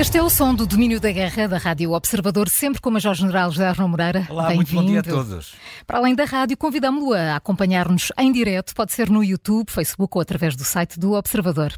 Este é o som do domínio da guerra da Rádio Observador, sempre com o Major-General José Arno Moreira. Olá, muito bom dia a todos. Para além da rádio, convidamos-lo a acompanhar-nos em direto, pode ser no YouTube, Facebook ou através do site do Observador.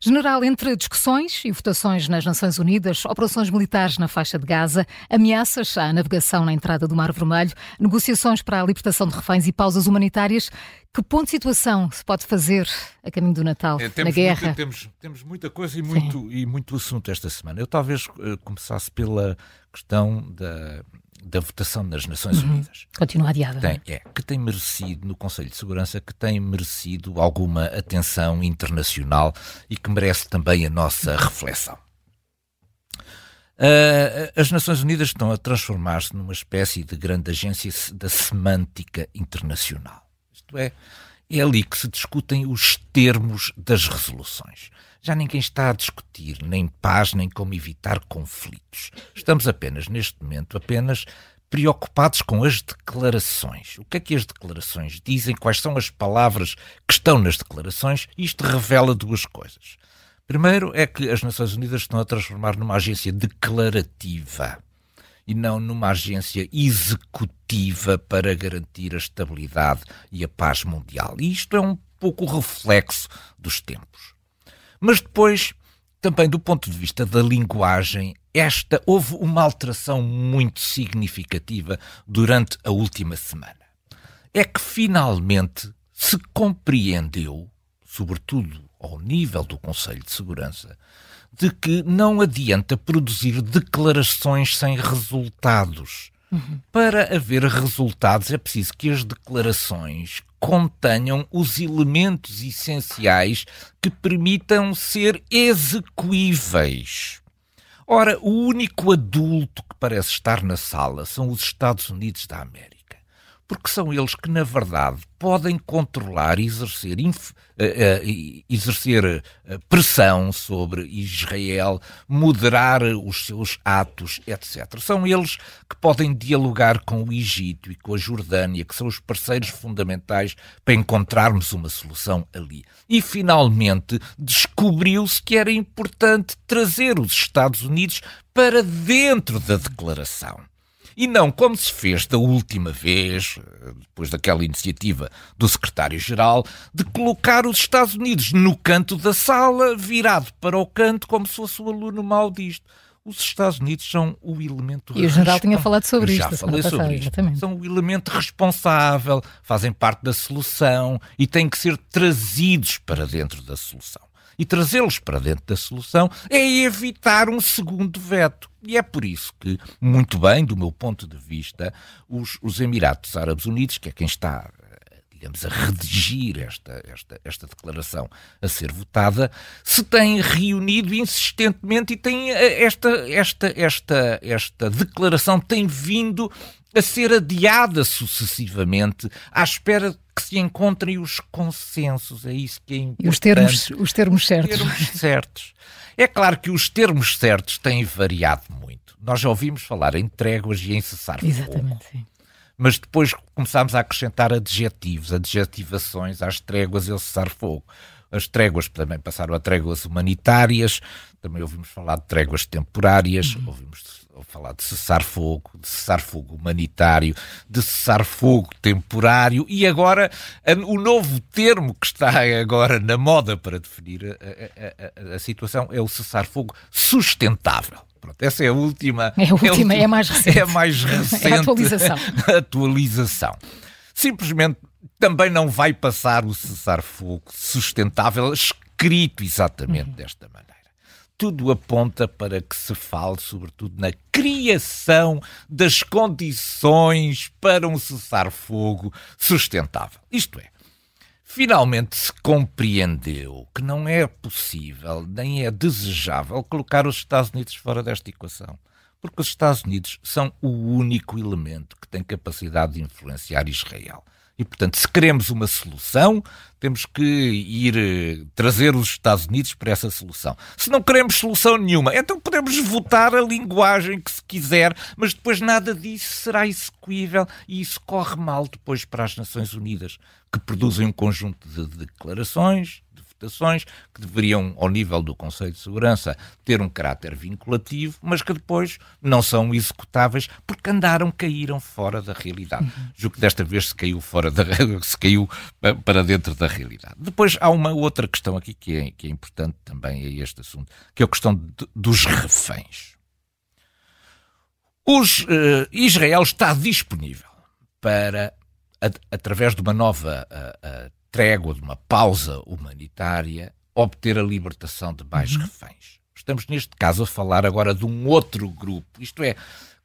General, entre discussões e votações nas Nações Unidas, operações militares na faixa de Gaza, ameaças à navegação na entrada do Mar Vermelho, negociações para a libertação de reféns e pausas humanitárias, que ponto de situação se pode fazer a caminho do Natal, é, na guerra? Muita, temos, temos muita coisa e muito, e muito assunto esta semana. Eu talvez uh, começasse pela questão da, da votação nas Nações uhum. Unidas. Continua adiada. Tem, é, que tem merecido, no Conselho de Segurança, que tem merecido alguma atenção internacional e que merece também a nossa reflexão. Uh, as Nações Unidas estão a transformar-se numa espécie de grande agência da semântica internacional. Isto é, é ali que se discutem os termos das resoluções. Já ninguém está a discutir nem paz, nem como evitar conflitos. Estamos apenas, neste momento, apenas preocupados com as declarações. O que é que as declarações dizem? Quais são as palavras que estão nas declarações? Isto revela duas coisas. Primeiro é que as Nações Unidas estão a transformar numa agência declarativa e não numa agência executiva para garantir a estabilidade e a paz mundial. E isto é um pouco o reflexo dos tempos. Mas depois, também do ponto de vista da linguagem, esta houve uma alteração muito significativa durante a última semana. É que finalmente se compreendeu, sobretudo ao nível do Conselho de Segurança, de que não adianta produzir declarações sem resultados. Uhum. Para haver resultados é preciso que as declarações contenham os elementos essenciais que permitam ser execuíveis. Ora, o único adulto que parece estar na sala são os Estados Unidos da América porque são eles que, na verdade, podem controlar e exercer, uh, uh, exercer uh, pressão sobre Israel, moderar os seus atos, etc. São eles que podem dialogar com o Egito e com a Jordânia, que são os parceiros fundamentais para encontrarmos uma solução ali. E, finalmente, descobriu-se que era importante trazer os Estados Unidos para dentro da declaração. E não como se fez da última vez, depois daquela iniciativa do secretário-geral, de colocar os Estados Unidos no canto da sala, virado para o canto, como se fosse o aluno mau disto. Os Estados Unidos são o elemento E o general tinha falado sobre isto. Já falei passada, sobre isto. Exatamente. São o elemento responsável, fazem parte da solução e têm que ser trazidos para dentro da solução e trazê-los para dentro da solução é evitar um segundo veto. E é por isso que, muito bem, do meu ponto de vista, os, os Emirados Árabes Unidos, que é quem está digamos, a redigir esta, esta, esta declaração a ser votada, se têm reunido insistentemente e tem esta, esta, esta, esta declaração tem vindo a ser adiada sucessivamente à espera que se encontrem os consensos. É isso que é importante. E os termos, os termos certos. Termos certos. É claro que os termos certos têm variado muito. Nós já ouvimos falar em tréguas e em cessar fogo. Exatamente, sim. Mas depois começámos a acrescentar adjetivos, adjetivações às tréguas e ao cessar-fogo. As tréguas também passaram a tréguas humanitárias, também ouvimos falar de tréguas temporárias, uhum. ouvimos falar de cessar-fogo, de cessar-fogo humanitário, de cessar-fogo temporário e agora o novo termo que está agora na moda para definir a, a, a, a situação é o cessar-fogo sustentável. Pronto, essa é a última. É a última, é, a, é mais recente. É a mais recente. É a atualização. atualização. Simplesmente também não vai passar o cessar-fogo sustentável escrito exatamente uhum. desta maneira tudo aponta para que se fale, sobretudo, na criação das condições para um cessar-fogo sustentável. Isto é, finalmente se compreendeu que não é possível nem é desejável colocar os Estados Unidos fora desta equação. Porque os Estados Unidos são o único elemento que tem capacidade de influenciar Israel. E, portanto, se queremos uma solução, temos que ir eh, trazer os Estados Unidos para essa solução. Se não queremos solução nenhuma, então podemos votar a linguagem que se quiser, mas depois nada disso será execuível e isso corre mal depois para as Nações Unidas, que produzem um conjunto de declarações, que deveriam, ao nível do Conselho de Segurança, ter um caráter vinculativo, mas que depois não são executáveis porque andaram, caíram fora da realidade. Uhum. Julgo que desta vez se caiu fora da se caiu para dentro da realidade. Depois há uma outra questão aqui que é, que é importante também a este assunto, que é a questão de, dos reféns. Os, uh, Israel está disponível para, a, através de uma nova uh, uh, trégua, de uma pausa humanitária, obter a libertação de mais uhum. reféns. Estamos, neste caso, a falar agora de um outro grupo, isto é,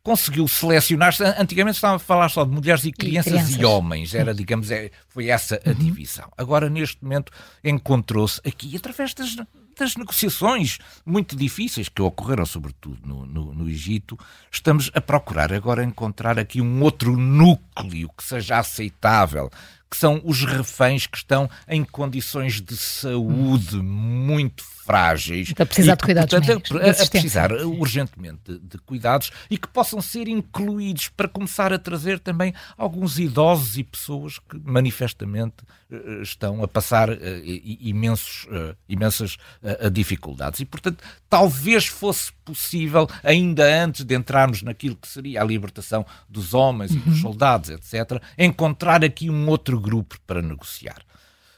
conseguiu selecionar. Antigamente estava a falar só de mulheres e crianças e, crianças. e homens, era, digamos, é, foi essa a uhum. divisão. Agora, neste momento, encontrou-se aqui, através das, das negociações muito difíceis que ocorreram, sobretudo no, no, no, Egito, estamos a procurar agora encontrar aqui um outro núcleo que seja aceitável, que são os reféns que estão em condições de saúde muito frágeis. A precisar de cuidados portanto, médicos, a, a precisar urgentemente de, cuidados e que possam ser incluídos para começar a trazer também alguns idosos e pessoas que manifestamente uh, estão a passar uh, imensos, uh, imensas dificuldades. E, portanto, talvez fosse possível, ainda antes de entrarmos naquilo que seria a libertação dos homens uhum. e dos uhum. soldados, etc., encontrar aqui um outro grupo para negociar.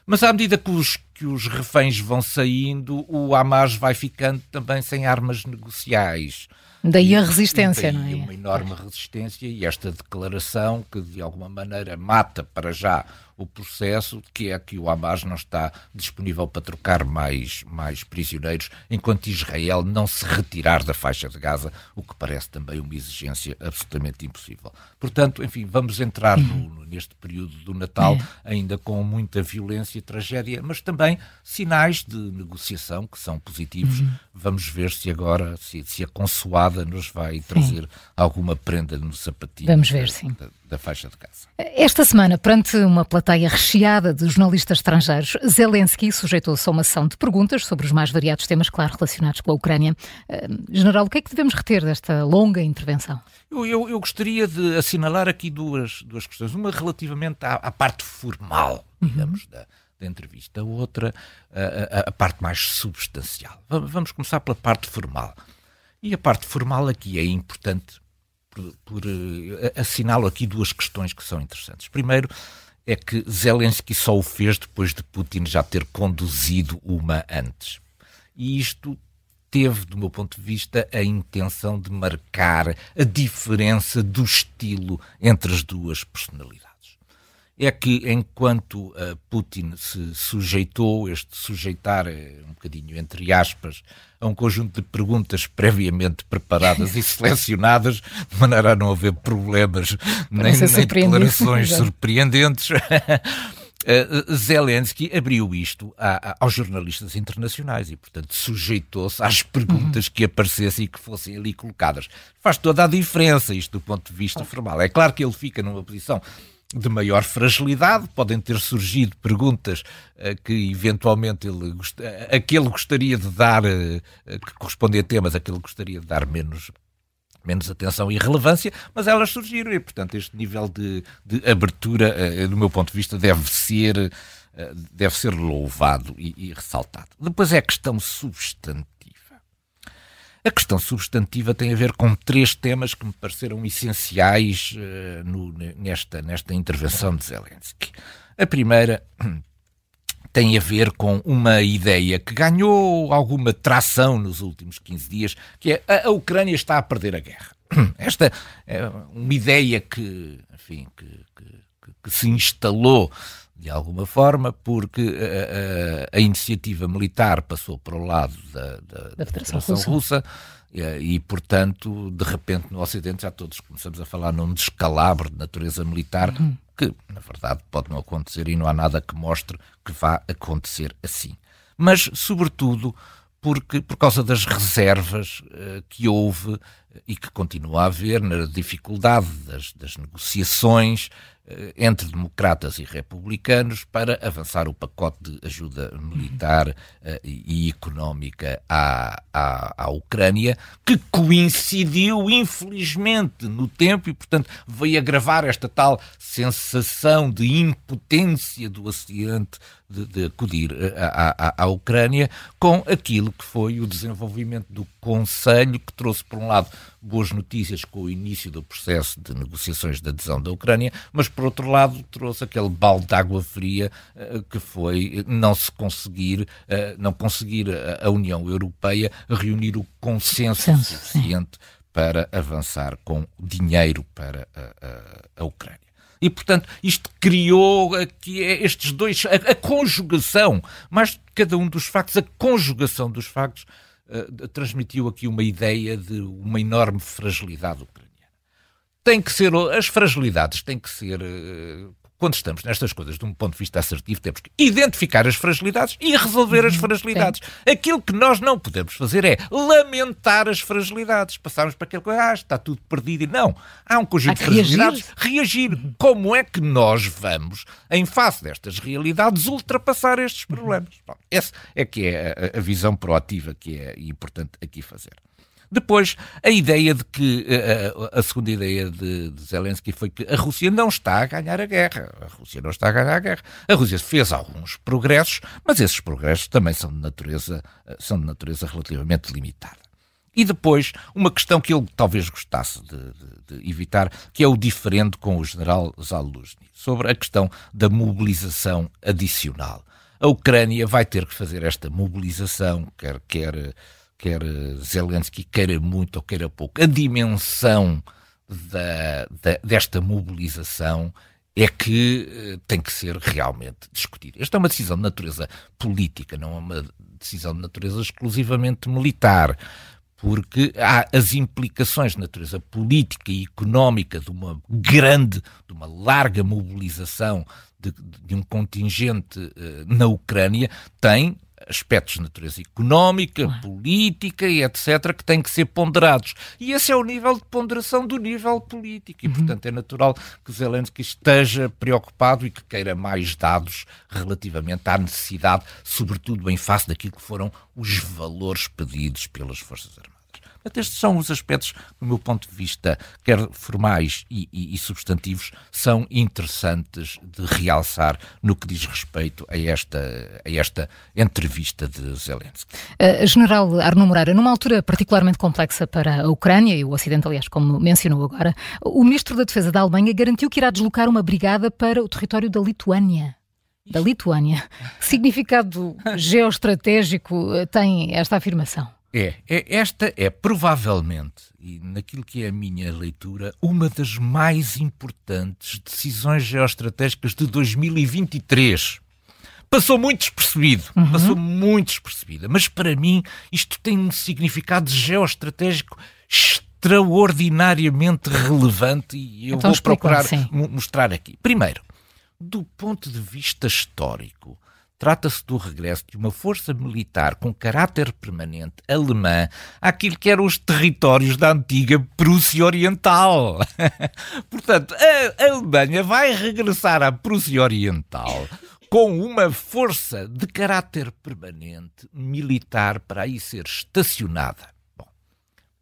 Mas à medida que os, que os reféns vão saindo, o Hamas vai ficando também sem armas negociais. Daí a resistência, daí não é? uma enorme resistência e esta declaração que de alguma maneira mata para já o processo, que é que o Hamas não está disponível para trocar mais, mais prisioneiros, enquanto Israel não se retirar da faixa de Gaza, o que parece também uma exigência absolutamente impossível. Portanto, enfim, vamos entrar no, neste período do Natal é. ainda com muita violência e tragédia, mas também sinais de negociação que são positivos. Uhum. Vamos ver se agora, se, se a consoada nos vai trazer sim. alguma prenda no sapatinho Vamos ver, da, sim. Da, da faixa de Gaza. Esta semana, perante uma plateia recheada de jornalistas estrangeiros, Zelensky sujeitou-se a uma ação de perguntas sobre os mais variados temas, claro, relacionados com a Ucrânia. Uh, General, o que é que devemos reter desta longa intervenção? Eu, eu, eu gostaria de assinalar aqui duas, duas questões. Uma relativamente à, à parte formal, uhum. digamos, uhum. da, da entrevista. A outra, a, a, a, parte mais substancial. Vamos começar pela parte formal. E a parte formal aqui é importante por, por uh, assinalo aqui duas questões que são interessantes. Primeiro, é que Zelensky só o fez depois de Putin já ter conduzido uma antes. E isto teve, do meu ponto de vista, a intenção de marcar a diferença do estilo entre as duas personalidades é que enquanto uh, Putin se sujeitou, este sujeitar é um bocadinho entre aspas, a um conjunto de perguntas previamente preparadas e selecionadas, de maneira a não haver problemas nem, nem declarações surpreendentes. Uh, Zelensky abriu isto a, a, aos jornalistas internacionais e, portanto, sujeitou-se às perguntas uhum. que aparecessem e que fossem ali colocadas. Faz toda a diferença isto do ponto de vista formal. É claro que ele fica numa posição de maior fragilidade, podem ter surgido perguntas uh, que eventualmente ele gost... uh, aquele gostaria de dar, uh, que correspondem a temas, aquele gostaria de dar menos, menos atenção e relevância, mas elas surgiram e, portanto, este nível de, de abertura, do meu ponto de vista, deve ser, deve ser louvado e, e ressaltado. Depois é a questão substantiva a questão substantiva tem a ver com três temas que me pareceram essenciais uh, no, nesta, nesta intervenção de Zelensky. A primeira tem a ver com uma ideia que ganhou alguma tração nos últimos 15 dias, que é a, a Ucrânia está a perder a guerra. Esta é uma ideia que, enfim, que, que, que se instalou de alguma forma, porque a, a, a, iniciativa militar passou para o lado da, da, da Federação, Federação Russa, Russa e, portanto, de repente no Ocidente já todos começamos a falar num descalabro de natureza militar uhum. que, na verdade, pode não acontecer e não há nada que mostre que vá acontecer assim. Mas, sobretudo, porque por causa das reservas uh, que houve e que continua a haver na dificuldade das, das negociações eh, entre democratas e republicanos para avançar o pacote de ajuda militar uh, e, económica à, à, à, Ucrânia, que coincidiu, infelizmente, no tempo e, portanto, veio agravar esta tal sensação de impotência do Ocidente de, de acudir à, à, à, Ucrânia com aquilo que foi o desenvolvimento do Conselho, que trouxe, por um lado, boas notícias com o início do processo de negociações de adesão da Ucrânia, mas, por outro lado, trouxe aquele balde de água fria uh, que foi não se conseguir, não conseguir a, a, União Europeia reunir o consenso Senso, suficiente sim. para avançar com dinheiro para a, a, a Ucrânia. E, portanto, isto criou aqui estes dois, a, a conjugação, mais cada um dos factos, a conjugação dos factos uh, transmitiu aqui uma ideia de uma enorme fragilidade ucraniana. Tem que ser, as fragilidades têm que ser uh, quando estamos nestas coisas de um ponto de vista assertivo, temos que identificar as fragilidades e resolver as uhum. fragilidades. Sim. Aquilo que nós não podemos fazer é lamentar as fragilidades, passarmos para aquele coisa, ah, está tudo perdido. E não, há um conjunto de fragilidades. Reagir. reagir. Como é que nós vamos, em face destas realidades, ultrapassar estes uhum. problemas? Bom, essa é que é a, a visão proativa que é importante aqui fazer. Depois, a ideia de que, a, eh, eh, a segunda ideia de, de, Zelensky foi que a Rússia não está a ganhar a guerra. A Rússia não está a ganhar a guerra. A Rússia fez alguns progressos, mas esses progressos também são de natureza, eh, são de natureza relativamente limitada. E depois, uma questão que ele talvez gostasse de, de, de, evitar, que é o diferente com o general Zaluzny, sobre a questão da mobilização adicional. A Ucrânia vai ter que fazer esta mobilização, quer, quer quer Zelensky queira muito ou queira pouco, a dimensão da, da, desta mobilização é que uh, tem que ser realmente discutida. Esta é uma decisão de natureza política, não é uma decisão de natureza exclusivamente militar, porque há as implicações de natureza política e económica de uma grande, de uma larga mobilização de, de um contingente uh, na Ucrânia, tem aspectos de natureza económica, política e etc., que têm que ser ponderados. E esse é o nível de ponderação do nível político. E, uhum. portanto, é natural que Zelensky esteja preocupado e que queira mais dados relativamente à necessidade, sobretudo em face daquilo que foram os valores pedidos pelas Forças Armadas. Portanto, estes são os aspectos, do meu ponto de vista, quer formais e, e, e, substantivos, são interessantes de realçar no que diz respeito a esta, a esta entrevista de Zelensky. Uh, General Arno Moreira, numa altura particularmente complexa para a Ucrânia e o Ocidente, aliás, como mencionou agora, o Ministro da Defesa da Alemanha garantiu que irá deslocar uma brigada para o território da Lituânia da Lituânia. Que significado geoestratégico eh, tem esta afirmação? É, é, esta é provavelmente, e naquilo que é a minha leitura, uma das mais importantes decisões geoestratégicas de 2023. Passou muito despercebido, uhum. passou muito despercebida, mas para mim isto tem um significado geoestratégico extraordinariamente relevante e eu então, vou procurar mostrar aqui. Primeiro, do ponto de vista histórico, Trata-se do regresso de uma força militar com caráter permanente alemã àquilo que eram os territórios da antiga Prússia Oriental. Portanto, a Alemanha vai regressar à Prússia Oriental com uma força de caráter permanente militar para aí ser estacionada.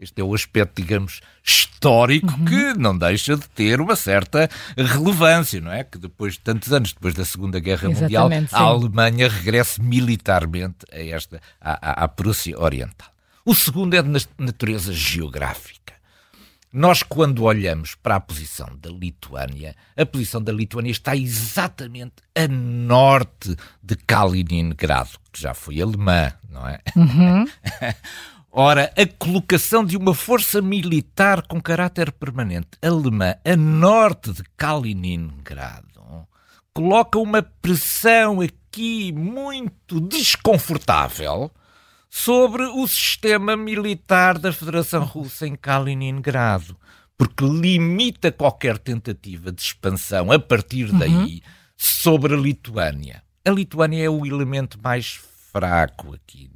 Este é o aspecto, digamos, histórico uhum. que não deixa de ter uma certa relevância, não é? Que depois de tantos anos, depois da Segunda Guerra Exatamente, Mundial, sim. a Alemanha regresse militarmente a esta, à, à Prússia Oriental. O segundo é de natureza geográfica. Nós, quando olhamos para a posição da Lituânia, a posição da Lituânia está exatamente a norte de Kaliningrado, que já foi alemã, não é? Uhum. Ora, a colocação de uma força militar com caráter permanente alemã a norte de Kaliningrado coloca uma pressão aqui muito desconfortável sobre o sistema militar da Federação Russa em Kaliningrado, porque limita qualquer tentativa de expansão a partir daí uhum. sobre a Lituânia. A Lituânia é o elemento mais fraco aqui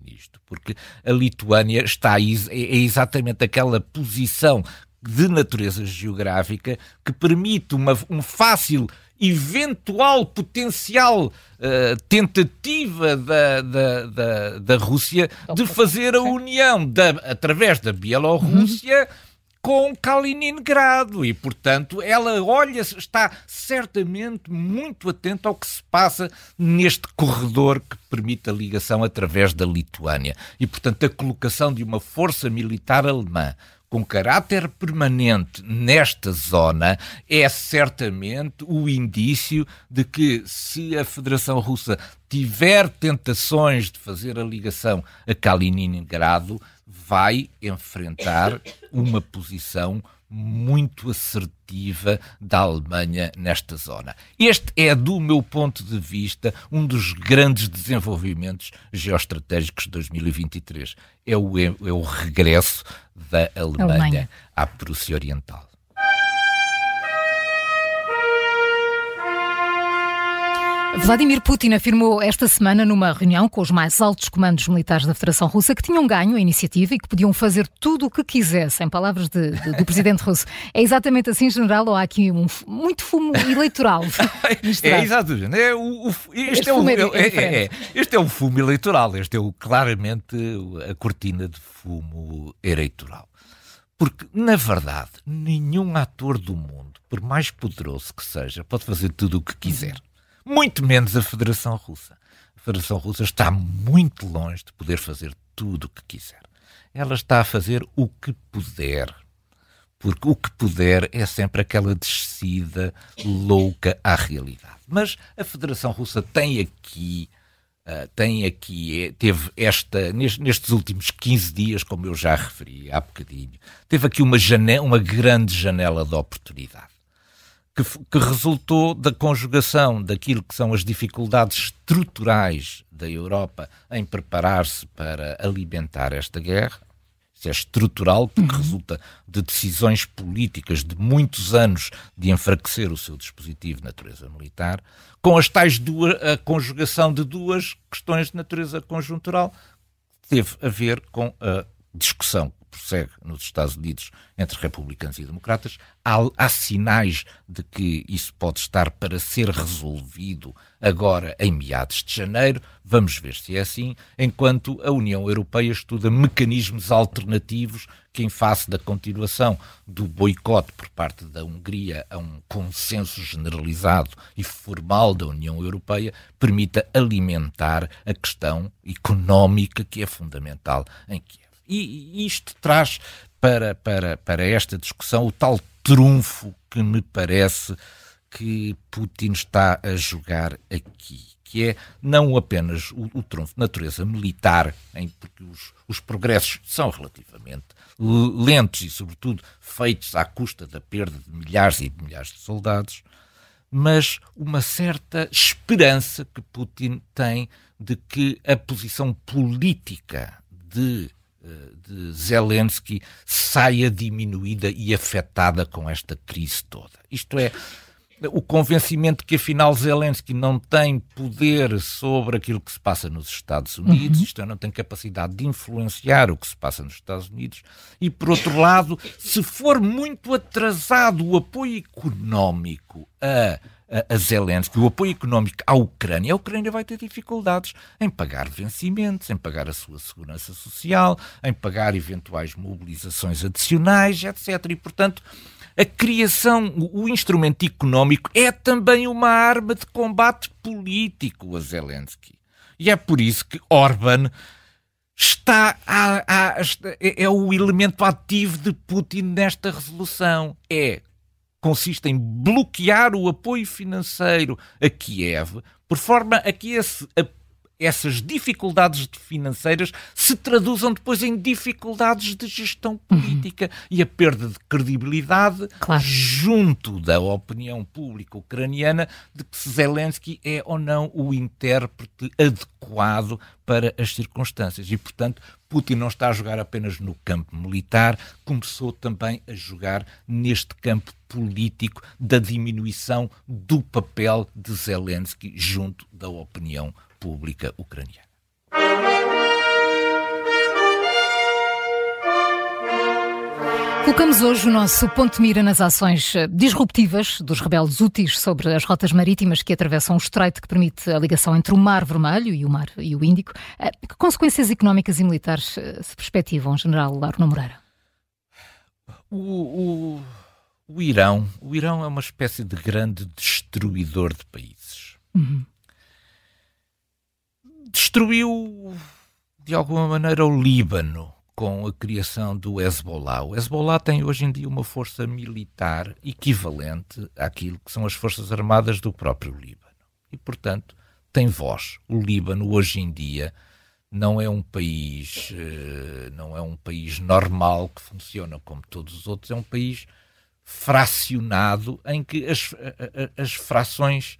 porque a Lituânia está é, é exatamente aquela posição de natureza geográfica que permite uma, um fácil eventual potencial uh, tentativa da, da, da, da Rússia de fazer a união da, através da Bielorrússia uhum com Kaliningrado e, portanto, ela olha, está certamente muito atenta ao que se passa neste corredor que permite a ligação através da Lituânia. E, portanto, a colocação de uma força militar alemã com caráter permanente nesta zona é certamente o indício de que se a Federação Russa tiver tentações de fazer a ligação a Kaliningrado, vai enfrentar uma posição muito assertiva da Alemanha nesta zona. Este é, do meu ponto de vista, um dos grandes desenvolvimentos geoestratégicos de 2023. É o, é o regresso da Alemanha, Alemanha. à Prússia Oriental. Vladimir Putin afirmou esta semana, numa reunião com os mais altos comandos militares da Federação Russa, que tinham ganho a iniciativa e que podiam fazer tudo o que quisessem. Palavras de, de, do presidente russo. É exatamente assim, general, ou há aqui um, muito fumo eleitoral? é exatamente. É o, o, este, este, é o, é, é, é, este é o fumo eleitoral. Este é o, claramente a cortina de fumo eleitoral. Porque, na verdade, nenhum ator do mundo, por mais poderoso que seja, pode fazer tudo o que quiser muito menos a Federação Russa. A Federação Russa está muito longe de poder fazer tudo o que quiser. Ela está a fazer o que puder. Porque o que puder é sempre aquela descida louca à realidade. Mas a Federação Russa tem aqui Uh, tem aqui, é, teve esta, nestes últimos 15 dias, como eu já referi há bocadinho, teve aqui uma, janela, uma grande janela de oportunidade que, que resultou da conjugação daquilo que são as dificuldades estruturais da Europa em preparar-se para alimentar esta guerra. Isso é estrutural, porque uhum. resulta de decisões políticas de muitos anos de enfraquecer o seu dispositivo de natureza militar, com as tais duas, a conjugação de duas questões de natureza conjuntural, teve a ver com a discussão prossegue nos Estados Unidos entre republicanos e democratas. Há, há, sinais de que isso pode estar para ser resolvido agora em meados de janeiro. Vamos ver se é assim, enquanto a União Europeia estuda mecanismos alternativos que, em face da continuação do boicote por parte da Hungria a um consenso generalizado e formal da União Europeia, permita alimentar a questão económica que é fundamental em Kiev. E isto traz para, para, para esta discussão o tal trunfo que me parece que Putin está a jogar aqui, que é não apenas o, o trunfo de natureza militar, em, porque os, os progressos são relativamente lentos e, sobretudo, feitos à custa da perda de milhares e milhares de soldados, mas uma certa esperança que Putin tem de que a posição política de de Zelensky saia diminuída e afetada com esta crise toda. Isto é, o convencimento que afinal Zelensky não tem poder sobre aquilo que se passa nos Estados Unidos, uhum. isto é, não tem capacidade de influenciar o que se passa nos Estados Unidos, e por outro lado, se for muito atrasado o apoio económico a a Zelensky, o apoio económico à Ucrânia, a Ucrânia vai ter dificuldades em pagar vencimentos, em pagar a sua segurança social, em pagar eventuais mobilizações adicionais, etc. E, portanto, a criação, o instrumento económico é também uma arma de combate político a Zelensky. E é por isso que Orban está a, a, é, é o elemento ativo de Putin nesta resolução. É consiste em bloquear o apoio financeiro a Kiev, por forma a que esse, a, essas dificuldades financeiras se traduzam depois em dificuldades de gestão política uhum. e a perda de credibilidade claro. junto da opinião pública ucraniana de que Zelensky é ou não o intérprete adequado para as circunstâncias. E, portanto, Putin não está a jogar apenas no campo militar, começou também a jogar neste campo político da diminuição do papel de Zelensky junto da opinião República Ucraniana. Colocamos hoje o nosso ponto de mira nas ações eh, disruptivas dos rebeldes úteis sobre as rotas marítimas que atravessam o estreito que permite a ligação entre o Mar Vermelho e o Mar e o Índico. Eh, que consequências económicas e militares eh, se perspectivam, General Arno Moreira? O, o, o Irão, o Irão é uma espécie de grande destruidor de países. Uhum. Destruiu de alguma maneira o Líbano com a criação do Hezbollah. O Hezbollah tem hoje em dia uma força militar equivalente àquilo que são as forças armadas do próprio Líbano. E, portanto, tem voz. O Líbano, hoje em dia, não é um país, eh, não é um país normal que funciona como todos os outros, é um país fracionado em que as, as frações,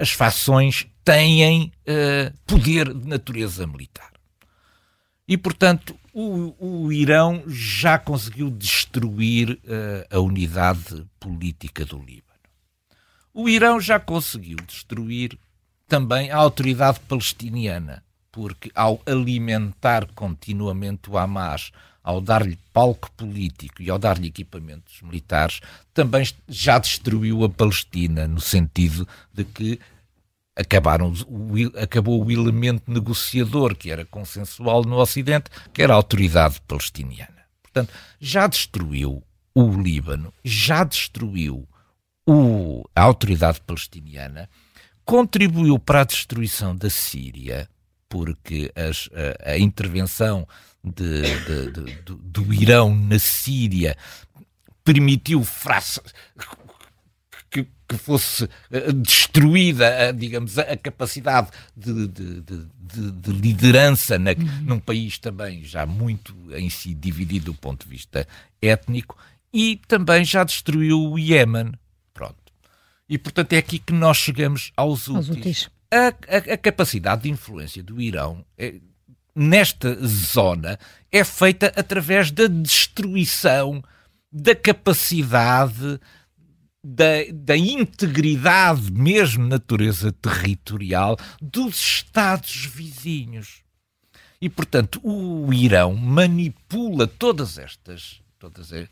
as fações têm uh, poder de natureza militar. E, portanto, o, o Irão já conseguiu destruir uh, a unidade política do Líbano. O Irão já conseguiu destruir também a autoridade palestiniana, porque ao alimentar continuamente o Hamas, ao dar-lhe palco político e ao dar-lhe equipamentos militares, também já destruiu a Palestina, no sentido de que acabaram, acabou o elemento negociador que era consensual no Ocidente, que era a autoridade palestiniana. Portanto, já destruiu o Líbano, já destruiu o, a autoridade palestiniana, contribuiu para a destruição da Síria, porque as, a, a, intervenção de, de, de, do, do Irão na Síria permitiu que fosse eh, destruída, digamos, a capacidade de, de, de, de liderança na, uhum. num país também já muito em si dividido do ponto de vista étnico e também já destruiu o Iémen. Pronto. E, portanto, é aqui que nós chegamos aos úteis. A, a, a, capacidade de influência do Irão é, nesta zona é feita através da destruição da capacidade da, da integridade, mesmo natureza territorial, dos Estados vizinhos. E, portanto, o Irão manipula todas estas,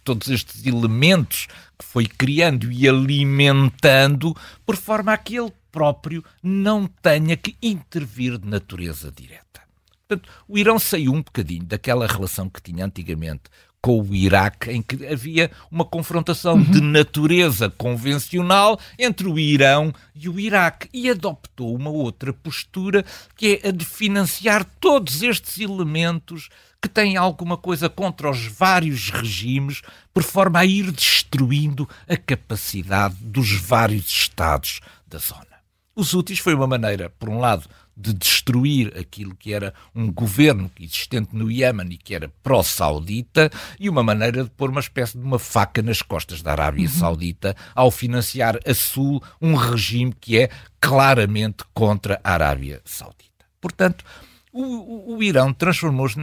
todos estes elementos que foi criando e alimentando, por forma a que ele próprio não tenha que intervir de natureza direta. Portanto, o Irão saiu um bocadinho daquela relação que tinha antigamente com o Iraque, em que havia uma confrontação uhum. de natureza convencional entre o Irão e o Iraque e adoptou uma outra postura que é a de financiar todos estes elementos que têm alguma coisa contra os vários regimes, por forma a ir destruindo a capacidade dos vários Estados da zona. Os úteis foi uma maneira, por um lado, de destruir aquilo que era um governo existente no Iémen e que era pró-saudita, e uma maneira de pôr uma espécie de uma faca nas costas da Arábia uhum. Saudita ao financiar a Sul um regime que é claramente contra a Arábia Saudita. Portanto, o, o, o Irão transformou-se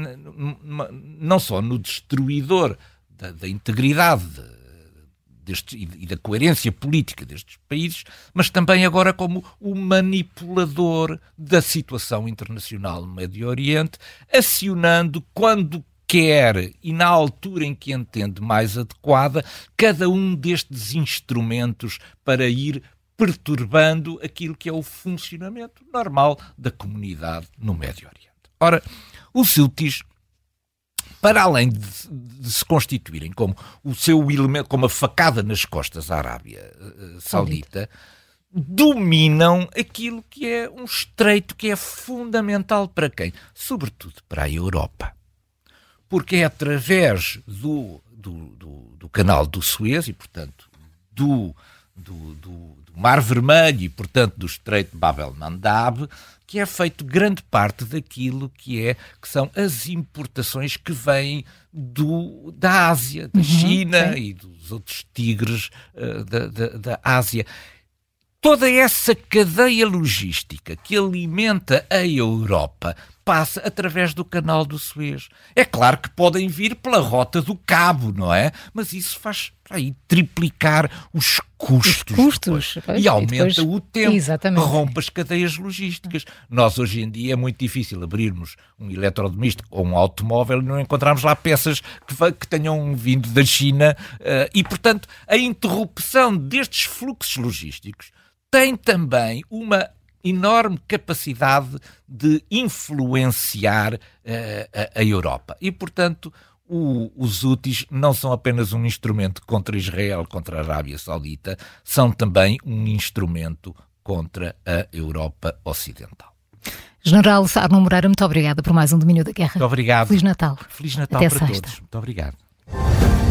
não só no destruidor da, da integridade e da coerência política destes países, mas também agora como o manipulador da situação internacional no Médio Oriente, acionando quando quer e na altura em que entende mais adequada cada um destes instrumentos para ir perturbando aquilo que é o funcionamento normal da comunidade no Médio Oriente. Ora, os Houthis para além de, de, se constituírem como o seu elemento, como a facada nas costas da Arábia uh, Saudita, dominam aquilo que é um estreito que é fundamental para quem? Sobretudo para a Europa. Porque é através do, do, do, do canal do Suez e, portanto, do, do, do, do Mar Vermelho e, portanto, do Estreito de Babel-Mandab, que é feito grande parte daquilo que é que são as importações que vêm do, da Ásia, da uhum, China sim. e dos outros tigres uh, da, da, da Ásia. Toda essa cadeia logística que alimenta a Europa passa através do canal do Suez. É claro que podem vir pela rota do Cabo, não é? Mas isso faz aí triplicar os custos, os custos e aumenta e depois, o tempo, exatamente. rompe as cadeias logísticas. Nós hoje em dia é muito difícil abrirmos um eletrodoméstico ou um automóvel e não encontrarmos lá peças que, que tenham vindo da China uh, e, portanto, a interrupção destes fluxos logísticos tem também uma enorme capacidade de influenciar uh, a, a, Europa. E, portanto, o, os úteis não são apenas um instrumento contra Israel, contra a Arábia Saudita, são também um instrumento contra a Europa Ocidental. General Arno Moreira, muito obrigada por mais um Domínio da Guerra. Muito obrigado. Feliz Natal. Feliz Natal Até para sexta. todos. Muito obrigado.